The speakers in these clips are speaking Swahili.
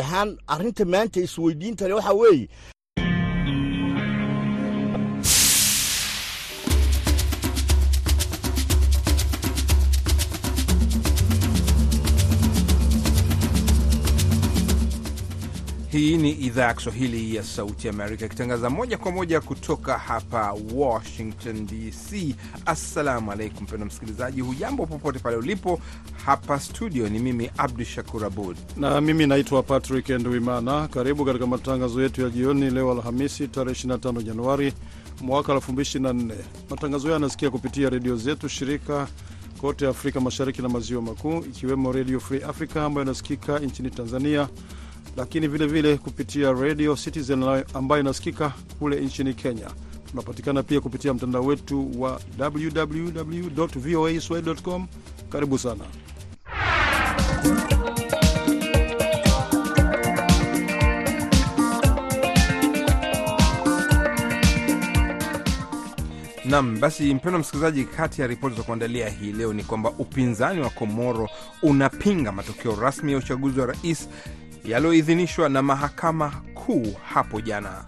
ahaan arrinta maanta isweydiintale waxa weeye Hii ni idhaa ya Kiswahili ya Sauti Amerika ikitangaza moja kwa moja kutoka hapa Washington DC. Assalamu alaikum pendo msikilizaji, hujambo popote pale ulipo. Hapa studio ni mimi Abdu Shakur Abud na mimi naitwa Patrick Nduimana. Karibu katika matangazo yetu ya jioni leo Alhamisi tarehe 25 Januari mwaka 2024. Matangazo hayo yanasikia kupitia redio zetu shirika kote Afrika Mashariki na Maziwa Makuu, ikiwemo Radio Free Africa ambayo inasikika nchini Tanzania, lakini vilevile vile kupitia Radio Citizen ambayo inasikika kule nchini Kenya. Tunapatikana pia kupitia mtandao wetu wa www voa swahili.com. Karibu sana. Nam basi, mpendwa msikilizaji, kati ya ripoti za kuandalia hii leo ni kwamba upinzani wa Komoro unapinga matokeo rasmi ya uchaguzi wa rais yaliyoidhinishwa na mahakama kuu hapo jana.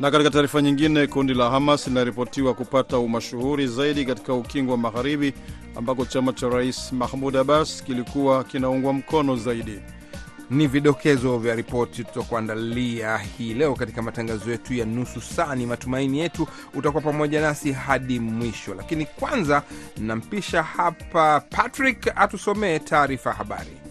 Na katika taarifa nyingine, kundi la Hamas linaripotiwa kupata umashuhuri zaidi katika ukingo wa Magharibi, ambako chama cha rais Mahmud Abbas kilikuwa kinaungwa mkono zaidi. Ni vidokezo vya ripoti tutakuandalia hii leo katika matangazo yetu ya nusu saa. Ni matumaini yetu utakuwa pamoja nasi hadi mwisho, lakini kwanza nampisha hapa Patrick atusomee taarifa habari.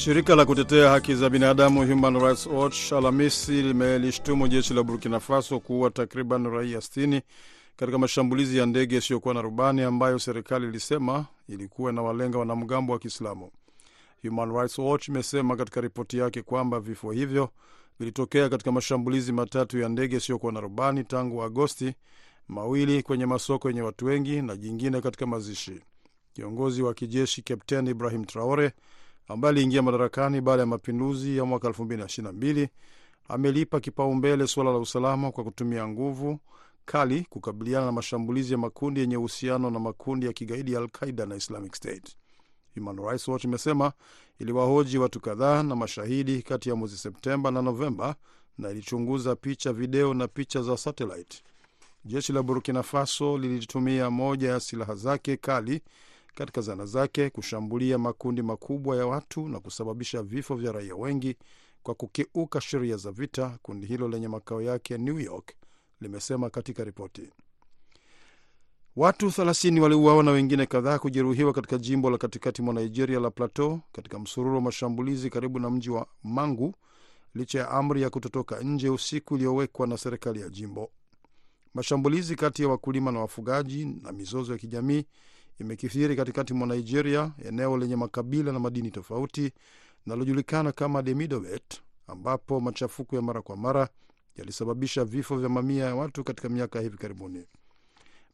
Shirika la kutetea haki za binadamu Human Rights Watch Alhamisi limelishtumu jeshi la Burkina Faso kuua takriban raia 60 katika mashambulizi ya ndege isiyokuwa na rubani ambayo serikali ilisema ilikuwa na walenga wanamgambo wa Kiislamu. Human Rights Watch imesema katika ripoti yake kwamba vifo hivyo vilitokea katika mashambulizi matatu ya ndege isiyokuwa na rubani tangu Agosti, mawili kwenye masoko yenye watu wengi na jingine katika mazishi. Kiongozi wa kijeshi Kapteni Ibrahim Traore ambaye aliingia madarakani baada ya mapinduzi ya mwaka 2022 amelipa kipaumbele suala la usalama kwa kutumia nguvu kali kukabiliana na mashambulizi ya makundi yenye uhusiano na makundi ya kigaidi ya Alqaida na Islamic State. Human Rights Watch imesema iliwahoji watu kadhaa na mashahidi kati ya mwezi Septemba na Novemba na ilichunguza picha, video na picha za satellite. Jeshi la Burkina Faso lilitumia moja ya silaha zake kali katika zana zake kushambulia makundi makubwa ya watu na kusababisha vifo vya raia wengi kwa kukiuka sheria za vita, kundi hilo lenye makao yake New York limesema katika ripoti. Watu 30 waliuawa na wengine kadhaa kujeruhiwa katika jimbo la katikati mwa Nigeria la Plateau katika msururu wa mashambulizi karibu na mji wa Mangu licha ya amri ya kutotoka nje usiku iliyowekwa na serikali ya jimbo. Mashambulizi kati ya wakulima na wafugaji na mizozo ya kijamii imekithiri katikati mwa Nigeria, eneo lenye makabila na madini tofauti linalojulikana kama Demidowet, ambapo machafuko ya mara kwa mara yalisababisha vifo vya mamia ya watu katika miaka hivi karibuni.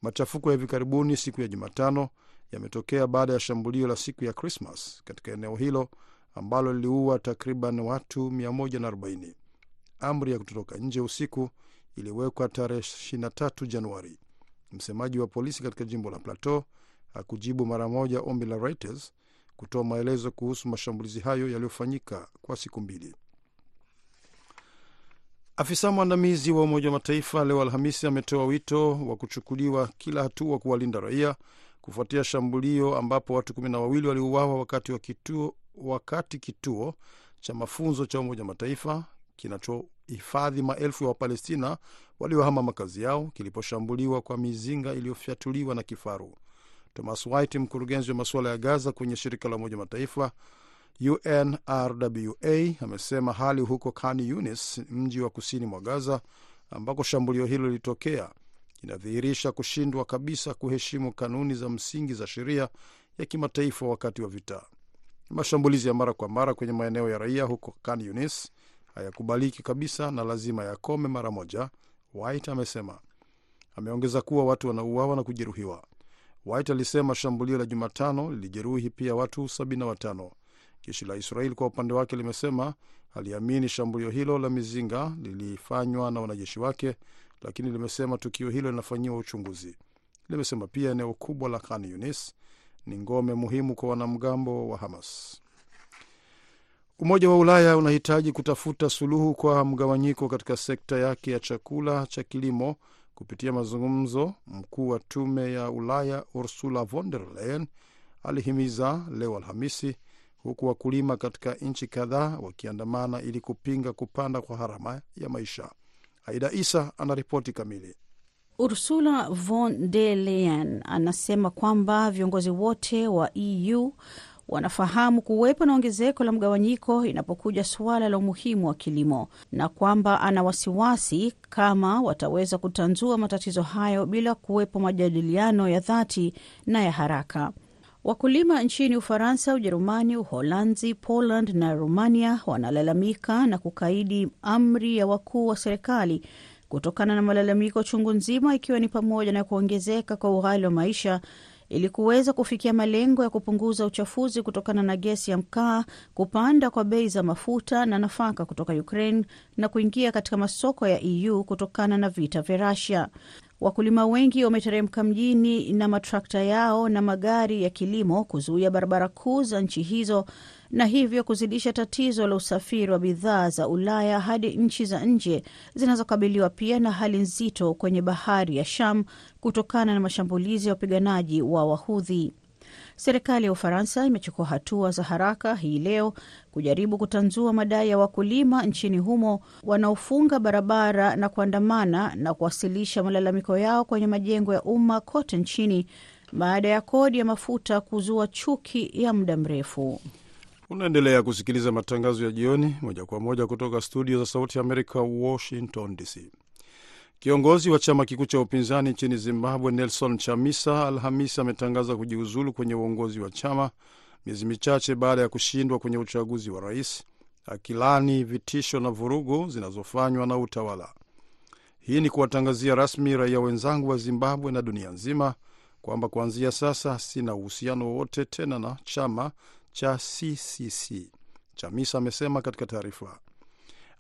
Machafuko ya hivi karibuni siku ya Jumatano yametokea baada ya shambulio la siku ya Krismas katika eneo hilo ambalo liliua takriban watu 140. Amri ya kutotoka nje usiku iliwekwa tarehe 23 Januari. Msemaji wa polisi katika jimbo la Plateau hakujibu mara moja ombi la Reuters kutoa maelezo kuhusu mashambulizi hayo yaliyofanyika kwa siku mbili. Afisa mwandamizi wa Umoja wa Mataifa leo Alhamisi ametoa wito wa kuchukuliwa kila hatua kuwalinda raia kufuatia shambulio ambapo watu kumi na wawili waliuawa wakati wa kituo, wakati kituo cha mafunzo cha Umoja wa Mataifa kinachohifadhi maelfu ya Wapalestina waliohama makazi yao kiliposhambuliwa kwa mizinga iliyofyatuliwa na kifaru. Thomas White, mkurugenzi wa masuala ya Gaza kwenye shirika la Umoja Mataifa UNRWA, amesema hali huko Khan Yunis, mji wa kusini mwa Gaza ambako shambulio hilo lilitokea, inadhihirisha kushindwa kabisa kuheshimu kanuni za msingi za sheria ya kimataifa wakati wa vita. Mashambulizi ya mara kwa mara kwenye maeneo ya raia huko Khan Yunis hayakubaliki kabisa na lazima yakome mara moja, White amesema. Ameongeza kuwa watu wanauawa na kujeruhiwa. White alisema shambulio la Jumatano lilijeruhi pia watu 75. Jeshi la Israeli kwa upande wake limesema aliamini shambulio hilo la mizinga lilifanywa na wanajeshi wake, lakini limesema tukio hilo linafanyiwa uchunguzi. Limesema pia eneo kubwa la Khan Yunis ni ngome muhimu kwa wanamgambo wa Hamas. Umoja wa Ulaya unahitaji kutafuta suluhu kwa mgawanyiko katika sekta yake ya chakula cha kilimo kupitia mazungumzo. Mkuu wa tume ya Ulaya Ursula von der Leyen alihimiza leo Alhamisi, huku wakulima katika nchi kadhaa wakiandamana ili kupinga kupanda kwa gharama ya maisha. Aida Isa anaripoti kamili. Ursula von der Leyen anasema kwamba viongozi wote wa EU wanafahamu kuwepo na ongezeko la mgawanyiko inapokuja suala la umuhimu wa kilimo na kwamba ana wasiwasi kama wataweza kutanzua matatizo hayo bila kuwepo majadiliano ya dhati na ya haraka. Wakulima nchini Ufaransa, Ujerumani, Uholanzi, Poland na Romania wanalalamika na kukaidi amri ya wakuu wa serikali kutokana na malalamiko chungu nzima, ikiwa ni pamoja na kuongezeka kwa ughali wa maisha ili kuweza kufikia malengo ya kupunguza uchafuzi kutokana na gesi ya mkaa, kupanda kwa bei za mafuta na nafaka kutoka Ukraine na kuingia katika masoko ya EU kutokana na vita vya Russia. Wakulima wengi wameteremka mjini na matrakta yao na magari ya kilimo kuzuia barabara kuu za nchi hizo na hivyo kuzidisha tatizo la usafiri wa bidhaa za Ulaya hadi nchi za nje zinazokabiliwa pia na hali nzito kwenye bahari ya Sham kutokana na mashambulizi ya wapiganaji wa Wahudhi. Serikali ya Ufaransa imechukua hatua za haraka hii leo kujaribu kutanzua madai ya wakulima nchini humo wanaofunga barabara na kuandamana na kuwasilisha malalamiko yao kwenye majengo ya umma kote nchini baada ya kodi ya mafuta kuzua chuki ya muda mrefu. Unaendelea kusikiliza matangazo ya jioni moja kwa moja kutoka studio za Sauti ya Amerika, Washington DC. Kiongozi wa chama kikuu cha upinzani nchini Zimbabwe, Nelson Chamisa, Alhamisi ametangaza kujiuzulu kwenye uongozi wa chama miezi michache baada ya kushindwa kwenye uchaguzi wa rais, akilani vitisho na vurugu zinazofanywa na utawala. Hii ni kuwatangazia rasmi raia wenzangu wa Zimbabwe na dunia nzima kwamba kuanzia sasa sina uhusiano wowote tena na chama cha CCC, Chamisa amesema katika taarifa.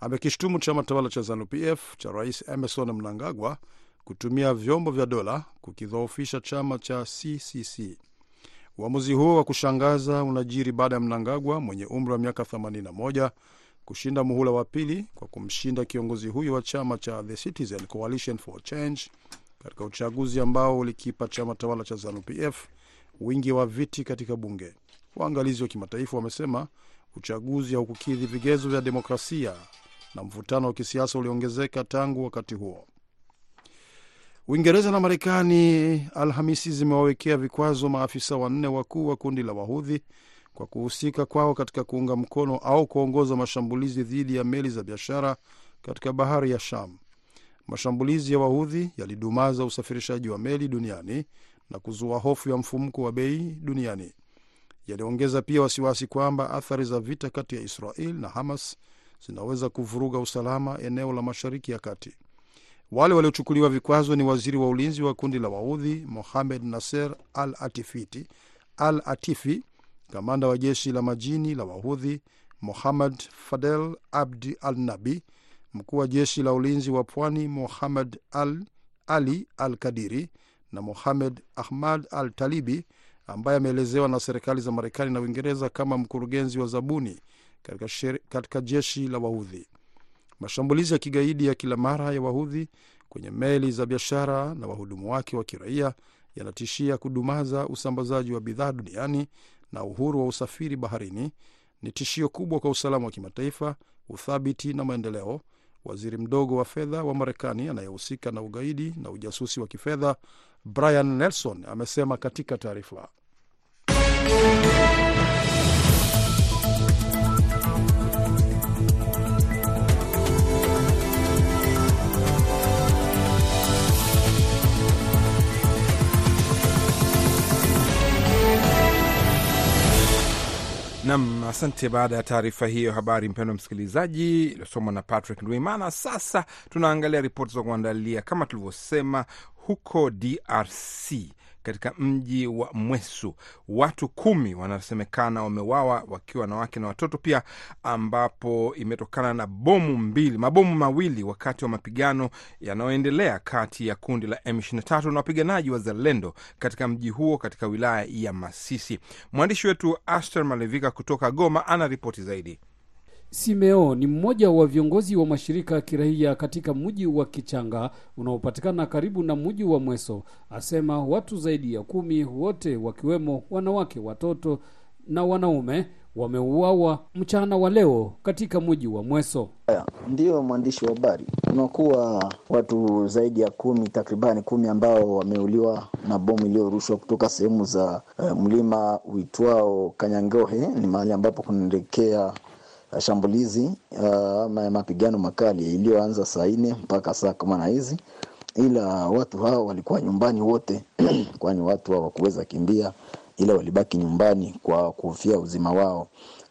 Amekishtumu chama tawala cha ZANU-PF cha rais Emerson Mnangagwa kutumia vyombo vya dola kukidhoofisha chama cha CCC. Uamuzi huo wa kushangaza unajiri baada ya Mnangagwa mwenye umri wa miaka 81 kushinda muhula wa pili kwa kumshinda kiongozi huyo wa chama cha The Citizen Coalition for Change katika uchaguzi ambao ulikipa chama tawala cha ZANU-PF wingi wa viti katika bunge. Waangalizi wa kimataifa wamesema uchaguzi haukukidhi vigezo vya demokrasia na mvutano wa kisiasa uliongezeka tangu wakati huo. Uingereza na Marekani Alhamisi zimewawekea vikwazo maafisa wanne wakuu wa kundi la Wahudhi kwa kuhusika kwao katika kuunga mkono au kuongoza mashambulizi dhidi ya meli za biashara katika bahari ya Sham. Mashambulizi ya Wahudhi yalidumaza usafirishaji wa meli duniani na kuzua hofu ya mfumuko wa bei duniani. Yaliongeza pia wasiwasi kwamba athari za vita kati ya Israel na Hamas zinaweza kuvuruga usalama eneo la Mashariki ya Kati. Wale waliochukuliwa vikwazo ni waziri wa ulinzi wa kundi la Waudhi Mohamed Nasser al Atifiti al Atifi, kamanda wa jeshi la majini la Wahudhi Mohamed Fadel Abdi al Nabi, mkuu wa jeshi la ulinzi wa pwani Mohamed al Ali al Kadiri na Mohamed Ahmad al Talibi ambaye ameelezewa na serikali za Marekani na Uingereza kama mkurugenzi wa zabuni katika, sher, katika jeshi la Wahudhi. Mashambulizi ya kigaidi ya kila mara ya Wahudhi kwenye meli za biashara na wahudumu wake wa kiraia yanatishia kudumaza usambazaji wa bidhaa duniani na uhuru wa usafiri baharini. Ni tishio kubwa kwa usalama wa kimataifa, uthabiti na maendeleo, waziri mdogo wa fedha wa Marekani anayehusika na ugaidi na ujasusi wa kifedha Brian Nelson amesema katika taarifa. Nam, asante. Baada ya taarifa hiyo habari, mpendwa msikilizaji, iliosomwa na Patrick Ndwimana. Sasa tunaangalia ripoti za kuandalia. Kama tulivyosema, huko DRC katika mji wa Mwesu. Watu kumi wanasemekana wamewawa wakiwa wanawake na watoto pia, ambapo imetokana na bomu mbili, mabomu mawili wakati wa mapigano yanayoendelea kati ya kundi la M23 na wapiganaji wa Zalendo katika mji huo katika wilaya ya Masisi. Mwandishi wetu Aster Malevika kutoka Goma ana ripoti zaidi. Simeo ni mmoja wa viongozi wa mashirika ya kiraia katika mji wa Kichanga unaopatikana karibu na mji wa Mweso. Asema watu zaidi ya kumi, wote wakiwemo wanawake, watoto na wanaume wameuawa mchana wa leo katika mji wa Mweso. Ndiyo mwandishi wa habari, kunakuwa watu zaidi ya kumi, takribani kumi ambao wameuliwa na bomu iliyorushwa kutoka sehemu za uh, mlima uitwao Kanyangohe. Ni mahali ambapo kunaelekea shambulizi ama uh, mapigano makali iliyoanza saa nne mpaka saa kama na hizi, ila watu hao walikuwa nyumbani wote kwani watu hawakuweza kimbia, ila walibaki nyumbani kwa kuhofia uzima wao.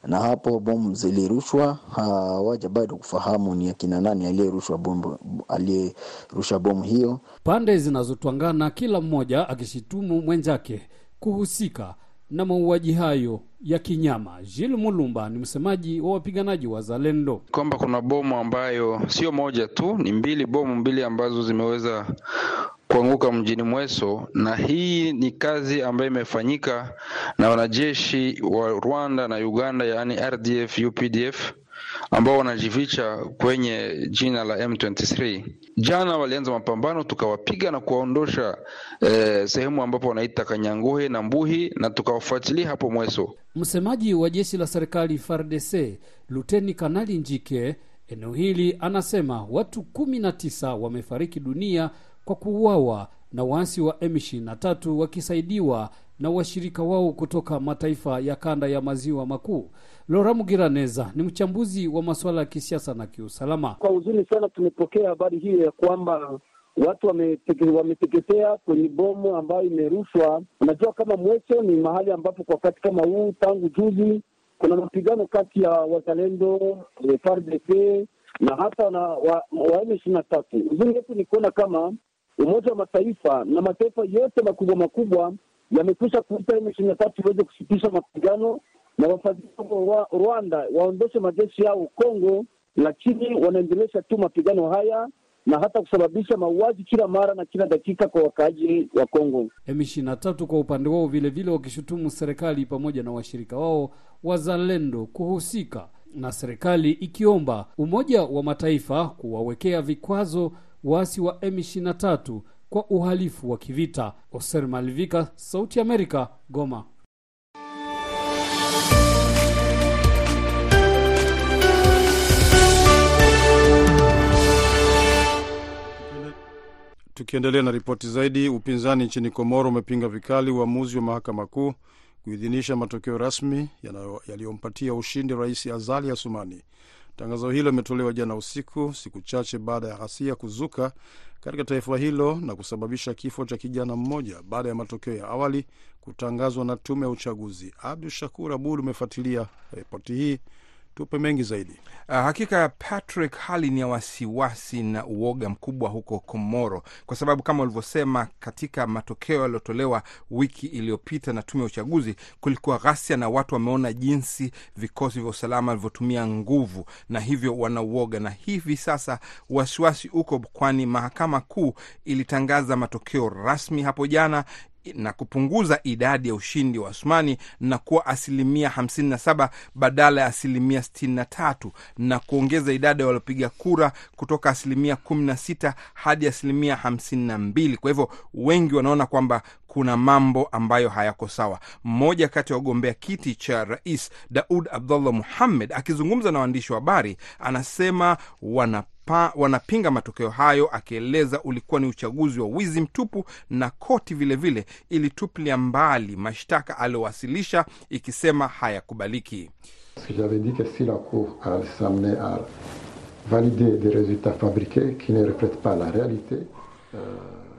Na hapo bomu zilirushwa, hawaja bado kufahamu ni akina nani aliyerushwa bomu, aliyerusha bomu hiyo. Pande zinazotwangana, kila mmoja akishitumu mwenzake kuhusika na mauaji hayo ya kinyama. Jil Mulumba ni msemaji wa wapiganaji wa Zalendo, kwamba kuna bomu ambayo sio moja tu, ni mbili, bomu mbili ambazo zimeweza kuanguka mjini Mweso, na hii ni kazi ambayo imefanyika na wanajeshi wa Rwanda na Uganda, yaani RDF, UPDF ambao wanajificha kwenye jina la M23. Jana walianza mapambano, tukawapiga na kuwaondosha eh, sehemu ambapo wanaita Kanyanguhe na Mbuhi na tukawafuatilia hapo Mweso. Msemaji wa jeshi la serikali FARDC Luteni Kanali Njike eneo hili anasema watu kumi na tisa wamefariki dunia kwa kuuawa na waasi wa M23 wakisaidiwa na washirika wao kutoka mataifa ya kanda ya maziwa makuu. Lora Mugiraneza ni mchambuzi wa masuala ya kisiasa na kiusalama. Kwa huzuni sana tumepokea habari hiyo ya kwamba watu wameteketea kwenye bomu ambayo imerushwa. Unajua, kama Mweso ni mahali ambapo kwa wakati kama huu tangu juzi kuna mapigano kati ya wazalendo FARDC na hata na wa M ishirini na tatu. Huzuni yetu ni kuona kama Umoja wa Mataifa na mataifa yote makubwa makubwa yamekwisha kuita M ishirini na tatu iweze kusitisha mapigano na wafadhili wa Rwanda waondoshe majeshi yao Kongo, lakini wanaendelesha tu mapigano haya na hata kusababisha mauaji kila mara na kila dakika kwa wakaaji wa Kongo. M23 kwa upande wao vilevile wakishutumu serikali pamoja na washirika wao wazalendo kuhusika na serikali ikiomba Umoja wa Mataifa kuwawekea vikwazo waasi wa M23 kwa uhalifu wa kivita. Oser Malivika, Sauti Amerika, Goma. Tukiendelea na ripoti zaidi, upinzani nchini Komoro umepinga vikali uamuzi wa mahakama kuu kuidhinisha matokeo rasmi yaliyompatia ushindi Rais Azali Asumani. Tangazo hilo limetolewa jana usiku, siku chache baada ya ghasia kuzuka katika taifa hilo na kusababisha kifo cha kijana mmoja baada ya matokeo ya awali kutangazwa na tume ya uchaguzi. Abdu Shakur Abud umefuatilia ripoti hii, tupe mengi zaidi. Uh, hakika Patrick, hali ni ya wasiwasi na uoga mkubwa huko Komoro, kwa sababu kama ulivyosema, katika matokeo yaliyotolewa wiki iliyopita na tume ya uchaguzi, kulikuwa ghasia na watu wameona jinsi vikosi vya usalama vilivyotumia nguvu, na hivyo wanauoga, na hivi sasa wasiwasi uko, kwani mahakama kuu ilitangaza matokeo rasmi hapo jana na kupunguza idadi ya ushindi wa Osmani na kuwa asilimia 57 badala ya asilimia 63 na kuongeza idadi ya waliopiga kura kutoka asilimia 16 hadi asilimia 52. Kwa hivyo wengi wanaona kwamba kuna mambo ambayo hayako sawa. Mmoja kati ya wagombea kiti cha rais Daud Abdullah Muhammed akizungumza na waandishi wa habari anasema wana Pa, wanapinga matokeo hayo akieleza ulikuwa ni uchaguzi wa wizi mtupu, na koti vilevile ilitupilia mbali mashtaka aliyowasilisha ikisema hayakubaliki.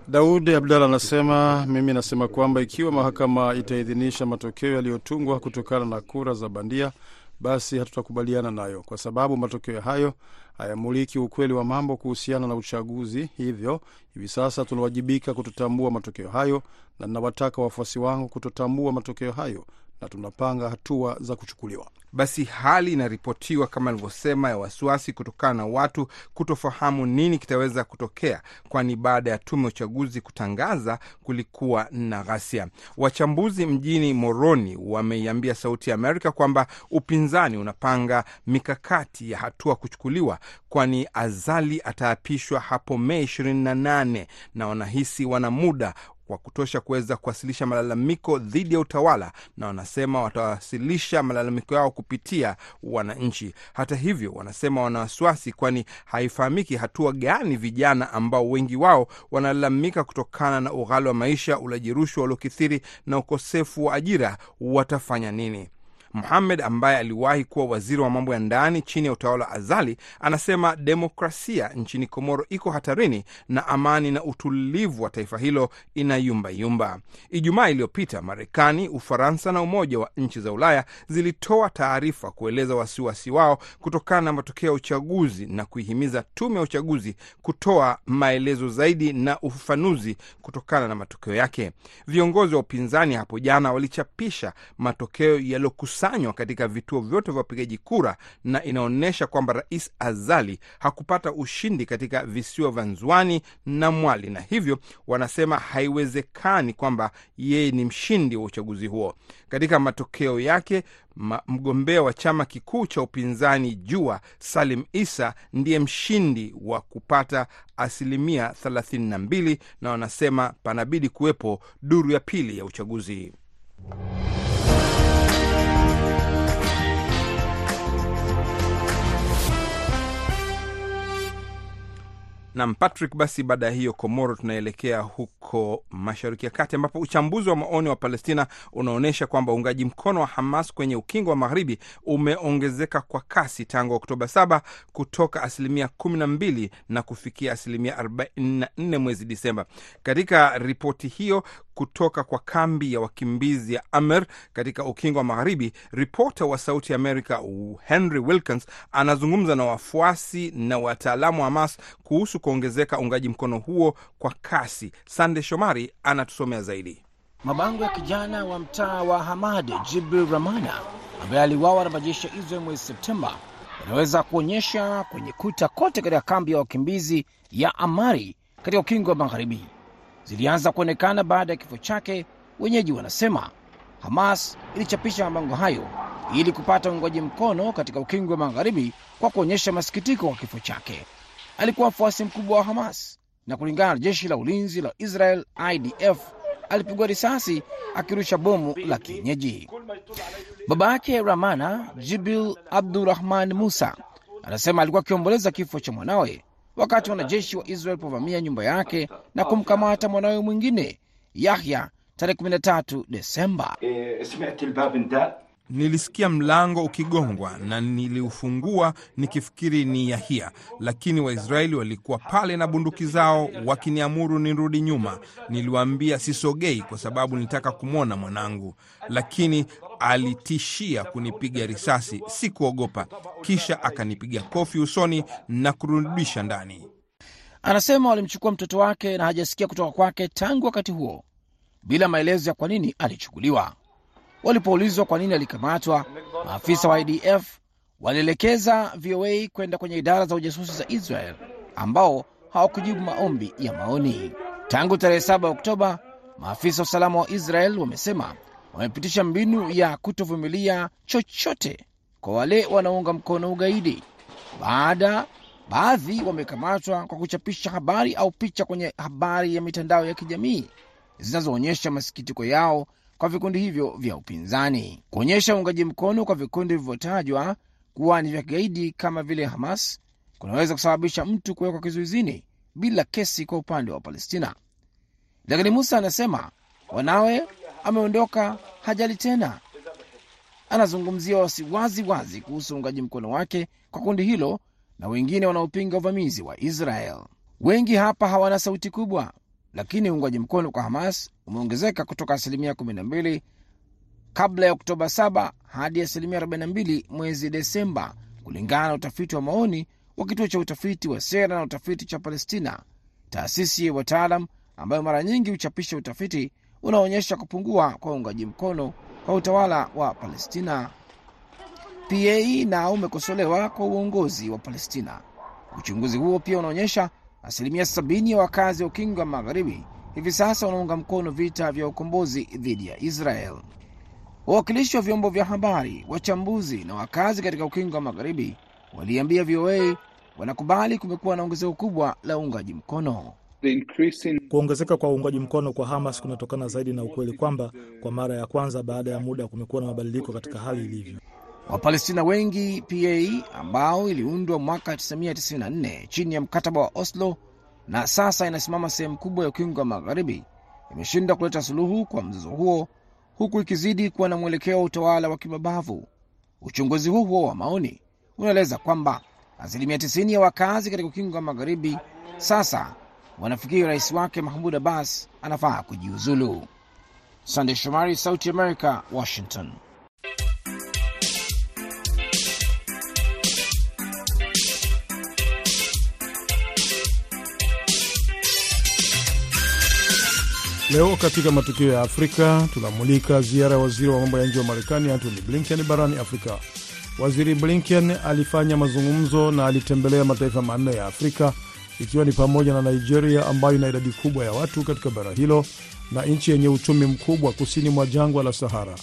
Daudi Abdalla anasema, mimi nasema kwamba ikiwa mahakama itaidhinisha matokeo yaliyotungwa kutokana na kura za bandia basi hatutakubaliana nayo, kwa sababu matokeo hayo hayamuliki ukweli wa mambo kuhusiana na uchaguzi. Hivyo hivi sasa tunawajibika kutotambua matokeo hayo, na ninawataka wafuasi wangu kutotambua matokeo hayo, na tunapanga hatua za kuchukuliwa. Basi hali inaripotiwa kama alivyosema, ya wasiwasi kutokana na watu kutofahamu nini kitaweza kutokea, kwani baada ya tume ya uchaguzi kutangaza kulikuwa na ghasia. Wachambuzi mjini Moroni wameiambia Sauti ya Amerika kwamba upinzani unapanga mikakati ya hatua kuchukuliwa, kwani Azali ataapishwa hapo Mei 28 na wanahisi wana muda wa kutosha kuweza kuwasilisha malalamiko dhidi ya utawala, na wanasema watawasilisha malalamiko yao kupitia wananchi. Hata hivyo, wanasema wana wasiwasi, kwani haifahamiki hatua gani vijana ambao wengi wao wanalalamika kutokana na ughali wa maisha, ulaji rushwa uliokithiri na ukosefu wa ajira watafanya nini. Muhamed ambaye aliwahi kuwa waziri wa mambo ya ndani chini ya utawala wa Azali anasema demokrasia nchini Komoro iko hatarini na amani na utulivu wa taifa hilo inayumbayumba. Ijumaa iliyopita, Marekani, Ufaransa na Umoja wa Nchi za Ulaya zilitoa taarifa kueleza wasiwasi wao kutokana na matokeo ya uchaguzi na kuihimiza tume ya uchaguzi kutoa maelezo zaidi na ufafanuzi kutokana na matokeo yake. Viongozi wa upinzani hapo jana walichapisha matokeo yaliyokusanywa katika vituo vyote vya upigaji kura na inaonyesha kwamba Rais Azali hakupata ushindi katika visiwa vya Nzwani na Mwali, na hivyo wanasema haiwezekani kwamba yeye ni mshindi wa uchaguzi huo. Katika matokeo yake mgombea wa chama kikuu cha upinzani Jua Salim Isa ndiye mshindi wa kupata asilimia 32 na wanasema panabidi kuwepo duru ya pili ya uchaguzi. Nam Patrick. Basi baada ya hiyo Komoro, tunaelekea huko mashariki ya kati, ambapo uchambuzi wa maoni wa Palestina unaonyesha kwamba uungaji mkono wa Hamas kwenye ukingo wa magharibi umeongezeka kwa kasi tangu Oktoba 7 kutoka asilimia 12 na kufikia asilimia 44 mwezi Disemba. Katika ripoti hiyo kutoka kwa kambi ya wakimbizi ya Amer katika ukingo wa magharibi, ripota wa Sauti Amerika Henry Wilkins anazungumza na wafuasi na wataalamu wa Hamas kuhusu kuongezeka uungaji mkono huo kwa kasi. Sande Shomari anatusomea zaidi. Mabango ya kijana wa mtaa wa Hamad Jibril Ramana ambaye aliwawa na majeshi ya Israel mwezi Septemba yanaweza kuonyesha kwenye kuta kote katika kambi ya wakimbizi ya Amari katika ukingo wa magharibi zilianza kuonekana baada ya kifo chake. Wenyeji wanasema Hamas ilichapisha mabango hayo ili kupata uungwaji mkono katika ukingo wa magharibi kwa kuonyesha masikitiko kwa kifo chake. Alikuwa mfuasi mkubwa wa Hamas na kulingana na jeshi la ulinzi la Israel IDF, alipigwa risasi akirusha bomu la kienyeji. Baba yake Ramana, Jibril Abdurahman Musa, anasema alikuwa akiomboleza kifo cha mwanawe wakati wanajeshi wa Israel povamia nyumba yake na kumkamata mwanawe mwingine Yahya tarehe 13 Desemba. Nilisikia mlango ukigongwa na niliufungua nikifikiri ni Yahia, lakini Waisraeli walikuwa pale na bunduki zao wakiniamuru nirudi nyuma. Niliwaambia sisogei kwa sababu nilitaka kumwona mwanangu, lakini alitishia kunipiga risasi. Sikuogopa, kisha akanipiga kofi usoni na kurudisha ndani. Anasema walimchukua mtoto wake na hajasikia kutoka kwake tangu wakati huo, bila maelezo ya kwa nini alichukuliwa. Walipoulizwa kwa nini alikamatwa, maafisa wa IDF walielekeza VOA kwenda kwenye idara za ujasusi za Israel ambao hawakujibu maombi ya maoni. Tangu tarehe 7 Oktoba, maafisa wa usalama wa Israel wamesema wamepitisha mbinu ya kutovumilia chochote kwa wale wanaounga mkono ugaidi. Baada baadhi wamekamatwa kwa kuchapisha habari au picha kwenye habari ya mitandao ya kijamii zinazoonyesha masikitiko yao kwa vikundi hivyo vya upinzani. Kuonyesha uungaji mkono kwa vikundi vilivyotajwa kuwa ni vya kigaidi kama vile Hamas kunaweza kusababisha mtu kuwekwa kizuizini bila kesi kwa upande wa Palestina. Lakini Musa anasema wanawe ameondoka, hajali tena. Anazungumzia wasiwazi wazi kuhusu uungaji mkono wake kwa kundi hilo na wengine wanaopinga uvamizi wa Israel. Wengi hapa hawana sauti kubwa, lakini uungaji mkono kwa Hamas umeongezeka kutoka asilimia 12 kabla ya Oktoba 7 hadi asilimia 42 mwezi Desemba, kulingana na utafiti wa maoni wa kituo cha utafiti wa sera na utafiti cha Palestina, taasisi ya wataalam ambayo mara nyingi huchapisha utafiti unaonyesha kupungua kwa uungaji mkono kwa utawala wa Palestina. PA nao umekosolewa kwa uongozi wa Palestina. Uchunguzi huo pia unaonyesha asilimia sabini ya wakazi wa ukingo wa magharibi hivi sasa wanaunga mkono vita vya ukombozi dhidi ya Israel. Wawakilishi wa vyombo vya habari, wachambuzi na wakazi katika ukingo wa magharibi waliambia VOA wanakubali kumekuwa na ongezeko kubwa la uungaji mkono. Kuongezeka kwa uungwaji mkono kwa Hamas kunatokana zaidi na ukweli kwamba kwa mara ya kwanza baada ya muda kumekuwa na mabadiliko katika hali ilivyo. Wapalestina wengi PA ambao iliundwa mwaka 1994 chini ya mkataba wa Oslo na sasa inasimama sehemu kubwa ya ukingo wa magharibi imeshindwa kuleta suluhu kwa mzozo huo, huku ikizidi kuwa na mwelekeo wa utawala wa kimabavu. Uchunguzi huo huo wa maoni unaeleza kwamba asilimia 90 ya wakazi katika ukingo wa magharibi sasa wanafikiri rais wake Mahmud Abbas anafaa kujiuzulu. Sande Shomari, Sauti America, Washington. Leo katika matukio ya Afrika tunamulika ziara ya waziri wa mambo ya nje wa Marekani Antony Blinken barani Afrika. Waziri Blinken alifanya mazungumzo na alitembelea mataifa manne ya Afrika ikiwa ni pamoja na Nigeria ambayo ina idadi kubwa ya watu katika bara hilo na nchi yenye uchumi mkubwa kusini mwa jangwa la Sahara.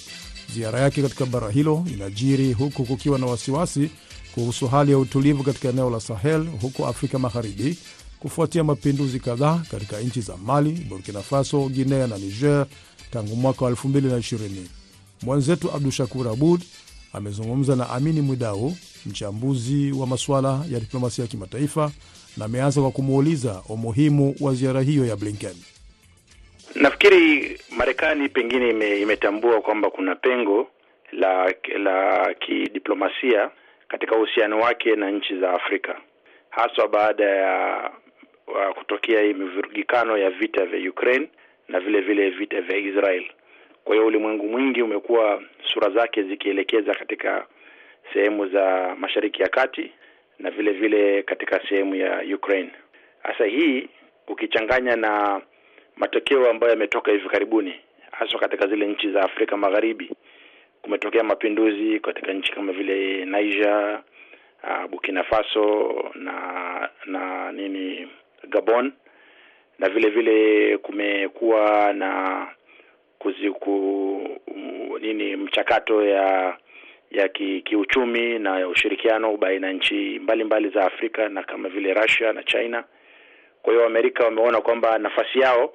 Ziara yake katika bara hilo inajiri huku kukiwa na wasiwasi kuhusu hali ya utulivu katika eneo la Sahel huko Afrika Magharibi kufuatia mapinduzi kadhaa katika nchi za Mali, Burkina Faso, Guinea na Niger tangu mwaka wa 2020. Mwenzetu Abdu Shakur Abud amezungumza na Amini Mwidau, mchambuzi wa masuala ya diplomasia ya kimataifa, na ameanza kwa kumuuliza umuhimu wa ziara hiyo ya Blinken. Nafikiri Marekani pengine ime, imetambua kwamba kuna pengo la la kidiplomasia katika uhusiano wake na nchi za Afrika haswa baada ya uh, kutokea hii mivurugikano ya vita vya Ukraine na vile vile vita vya Israel. Kwa hiyo ulimwengu mwingi umekuwa sura zake zikielekeza katika sehemu za Mashariki ya Kati na vile vile katika sehemu ya Ukraine. Sasa hii ukichanganya na matokeo ambayo yametoka hivi karibuni, haswa katika zile nchi za Afrika Magharibi, kumetokea mapinduzi katika nchi kama vile Niger, uh, Burkina Faso na na nini Gabon, na vile vile kumekuwa na kuziku nini mchakato ya ya ki, kiuchumi na ushirikiano baina ya nchi mbalimbali za Afrika na kama vile Russia na China. Kwa hiyo Amerika wameona kwamba nafasi yao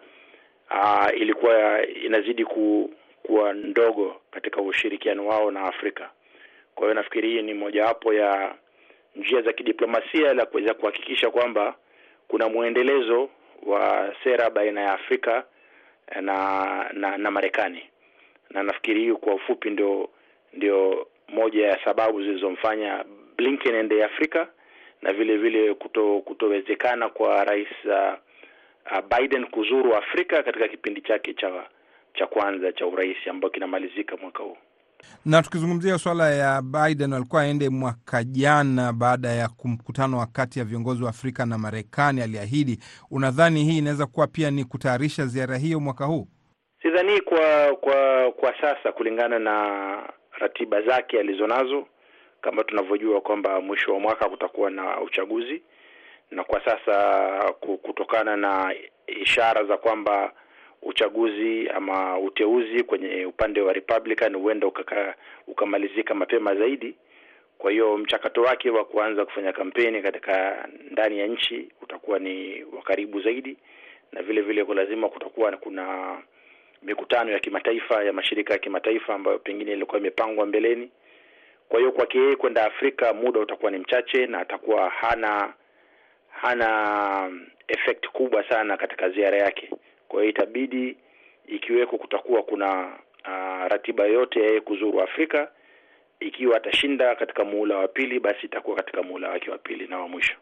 aa, ilikuwa inazidi ku, kuwa ndogo katika ushirikiano wao na Afrika. Kwa hiyo nafikiri hii ni mojawapo ya njia za kidiplomasia la kuweza kuhakikisha kwamba kuna mwendelezo wa sera baina ya Afrika na na, na Marekani, na nafikiri hiyo kwa ufupi ndio ndio moja ya sababu zilizomfanya Blinken ende Afrika na vile vile kuto, kutowezekana kwa rais uh, Biden kuzuru Afrika katika kipindi chake cha cha kwanza cha urais ambayo kinamalizika mwaka huu. Na tukizungumzia swala ya Biden, alikuwa aende mwaka jana baada ya mkutano wa kati ya viongozi wa Afrika na Marekani, aliahidi. Unadhani hii inaweza kuwa pia ni kutayarisha ziara hiyo mwaka huu? Sidhani kwa kwa kwa sasa, kulingana na ratiba zake alizonazo, kama tunavyojua kwamba mwisho wa mwaka kutakuwa na uchaguzi, na kwa sasa kutokana na ishara za kwamba uchaguzi ama uteuzi kwenye upande wa Republican huenda ukamalizika mapema zaidi. Kwa hiyo mchakato wake wa kuanza kufanya kampeni katika ndani ya nchi utakuwa ni wa karibu zaidi, na vile vile kwa lazima kutakuwa kuna mikutano ya kimataifa ya mashirika ya kimataifa ambayo pengine ilikuwa imepangwa mbeleni. Kwa hiyo kwake yeye kwenda Afrika muda utakuwa ni mchache na atakuwa hana hana effect kubwa sana katika ziara yake. Kwa hiyo itabidi ikiweko kutakuwa kuna uh, ratiba yote yeye kuzuru Afrika. Ikiwa atashinda katika muhula wa pili, basi itakuwa katika muhula wake wa pili na wa mwisho.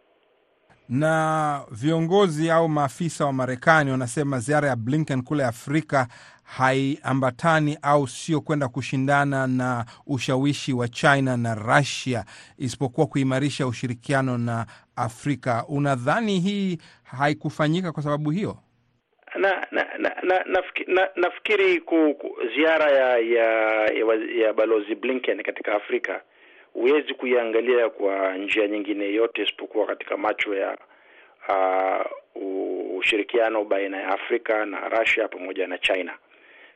na viongozi au maafisa wa Marekani wanasema ziara ya Blinken kule Afrika haiambatani au sio kwenda kushindana na ushawishi wa China na Russia, isipokuwa kuimarisha ushirikiano na Afrika. Unadhani hii haikufanyika kwa sababu hiyo? Na na na, na, nafikiri, na, ku, ku, ziara ya ya, ya ya balozi Blinken katika Afrika huwezi kuiangalia kwa njia nyingine yote isipokuwa katika macho ya uh, ushirikiano baina ya Afrika na Russia pamoja na China.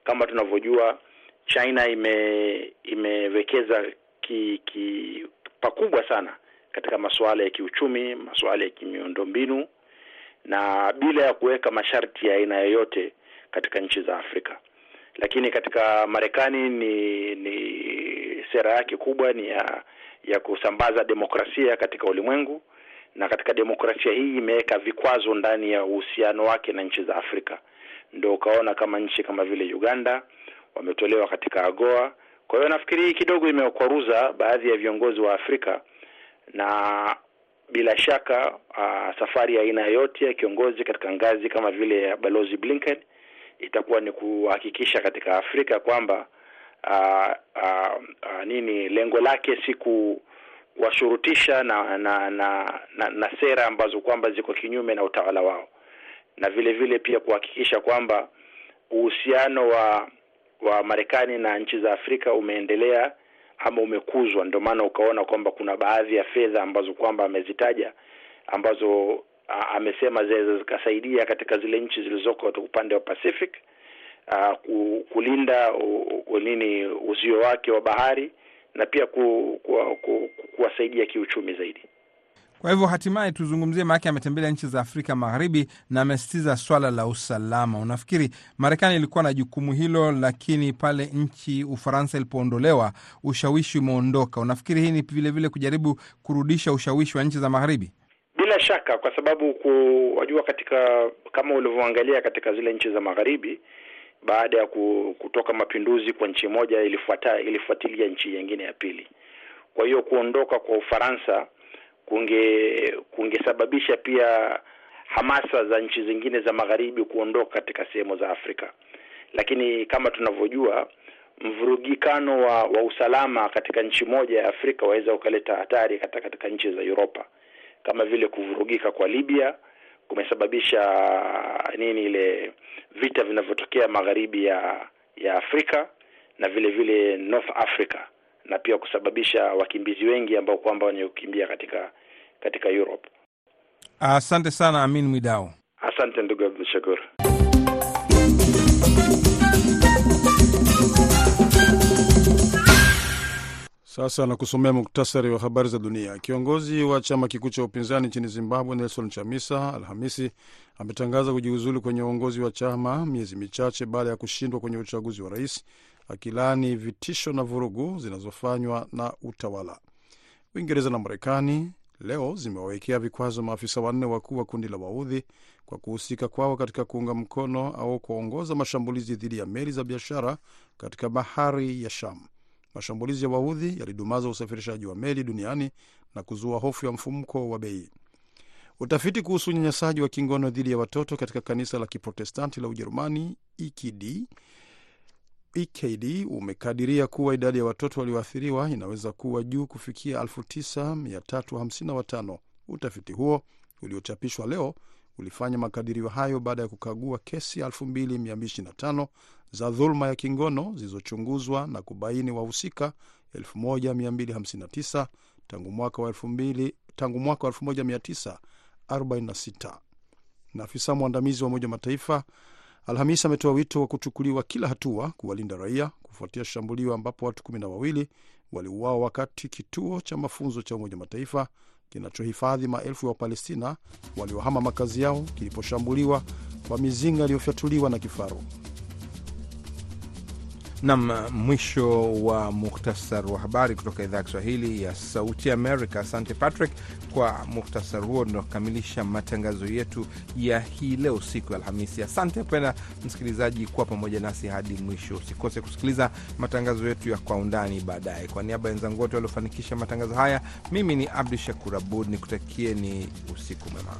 Kama tunavyojua, China ime imewekeza ki, ki pakubwa sana katika masuala ya kiuchumi, masuala ya kimiundombinu na bila ya kuweka masharti ya aina yoyote katika nchi za Afrika. Lakini katika Marekani ni ni sera yake kubwa ni ya ya kusambaza demokrasia katika ulimwengu, na katika demokrasia hii imeweka vikwazo ndani ya uhusiano wake na nchi za Afrika. Ndio ukaona kama nchi kama vile Uganda wametolewa katika AGOA. Kwa hiyo nafikiri hii kidogo imewakwaruza baadhi ya viongozi wa Afrika na bila shaka uh, safari ya aina yoyote ya kiongozi katika ngazi kama vile ya balozi Blinken itakuwa ni kuhakikisha katika Afrika kwamba uh, uh, uh, nini lengo lake si kuwashurutisha na na, na na na sera ambazo kwamba ziko kinyume na utawala wao, na vile vile pia kuhakikisha kwamba uhusiano wa wa Marekani na nchi za Afrika umeendelea ama umekuzwa. Ndio maana ukaona kwamba kuna baadhi ya fedha ambazo kwamba amezitaja ambazo a, amesema zinaweza zikasaidia katika zile nchi zilizoko upande wa Pacific a, ku, kulinda u, u, nini uzio wake wa bahari na pia ku, ku, ku, kuwasaidia kiuchumi zaidi. Kwa hivyo hatimaye tuzungumzie, maanake ametembelea nchi za Afrika Magharibi na amesitiza swala la usalama. Unafikiri Marekani ilikuwa na jukumu hilo, lakini pale nchi Ufaransa ilipoondolewa ushawishi umeondoka. Unafikiri hii ni vilevile kujaribu kurudisha ushawishi wa nchi za Magharibi? Bila shaka, kwa sababu wajua, katika kama ulivyoangalia katika zile nchi za Magharibi, baada ya kutoka mapinduzi kwa nchi moja, ilifuatilia nchi nyingine ya pili. Kwa hiyo kuondoka kwa Ufaransa kunge kungesababisha pia hamasa za nchi zingine za magharibi kuondoka katika sehemu za Afrika, lakini kama tunavyojua mvurugikano wa, wa usalama katika nchi moja ya Afrika waweza ukaleta hatari katika, katika nchi za Europa. Kama vile kuvurugika kwa Libya kumesababisha nini ile vita vinavyotokea magharibi ya ya Afrika na vile vile North Africa na pia kusababisha wakimbizi wengi ambao kwamba wanaokimbia katika katika Europe. Asante sana Amin Mwidao. Asante ndugu Abdu Shakur. Sasa na kusomea muktasari wa habari za dunia. Kiongozi wa chama kikuu cha upinzani nchini Zimbabwe, Nelson Chamisa, Alhamisi ametangaza kujiuzulu kwenye uongozi wa chama miezi michache baada ya kushindwa kwenye uchaguzi wa rais, akilaani vitisho na vurugu zinazofanywa na utawala. Uingereza na Marekani leo zimewawekea vikwazo maafisa wanne wakuu wa kundi la Waudhi kwa kuhusika kwao katika kuunga mkono au kuongoza mashambulizi dhidi ya meli za biashara katika bahari ya Sham. Mashambulizi ya Waudhi yalidumaza usafirishaji wa meli duniani na kuzua hofu ya mfumuko wa bei. Utafiti kuhusu unyanyasaji wa kingono dhidi ya watoto katika kanisa la Kiprotestanti la Ujerumani EKD, EKD umekadiria kuwa idadi ya watoto walioathiriwa inaweza kuwa juu kufikia 9355. Utafiti huo uliochapishwa leo ulifanya makadirio hayo baada ya kukagua kesi 2225 za dhuluma ya kingono zilizochunguzwa na kubaini wahusika 1259 tangu mwaka wa 1946. Na afisa mwandamizi wa Umoja Mataifa Alhamisi ametoa wito wa kuchukuliwa kila hatua kuwalinda raia kufuatia shambulio ambapo watu kumi na wawili waliuawa wakati kituo cha mafunzo cha Umoja Mataifa kinachohifadhi maelfu ya Wapalestina waliohama makazi yao kiliposhambuliwa kwa mizinga iliyofyatuliwa na kifaru. Nam, mwisho wa muhtasar wa habari kutoka idhaa ya Kiswahili ya Sauti Amerika. Asante Patrick kwa muhtasar huo. Tunakamilisha matangazo yetu ya hii leo, siku ya Alhamisi. Asante pena msikilizaji kuwa pamoja nasi hadi mwisho. Usikose kusikiliza matangazo yetu ya Kwa Undani baadaye. Kwa niaba ya wenzangu wote waliofanikisha matangazo haya, mimi ni Abdu Shakur Abud nikutakie ni usiku mwema.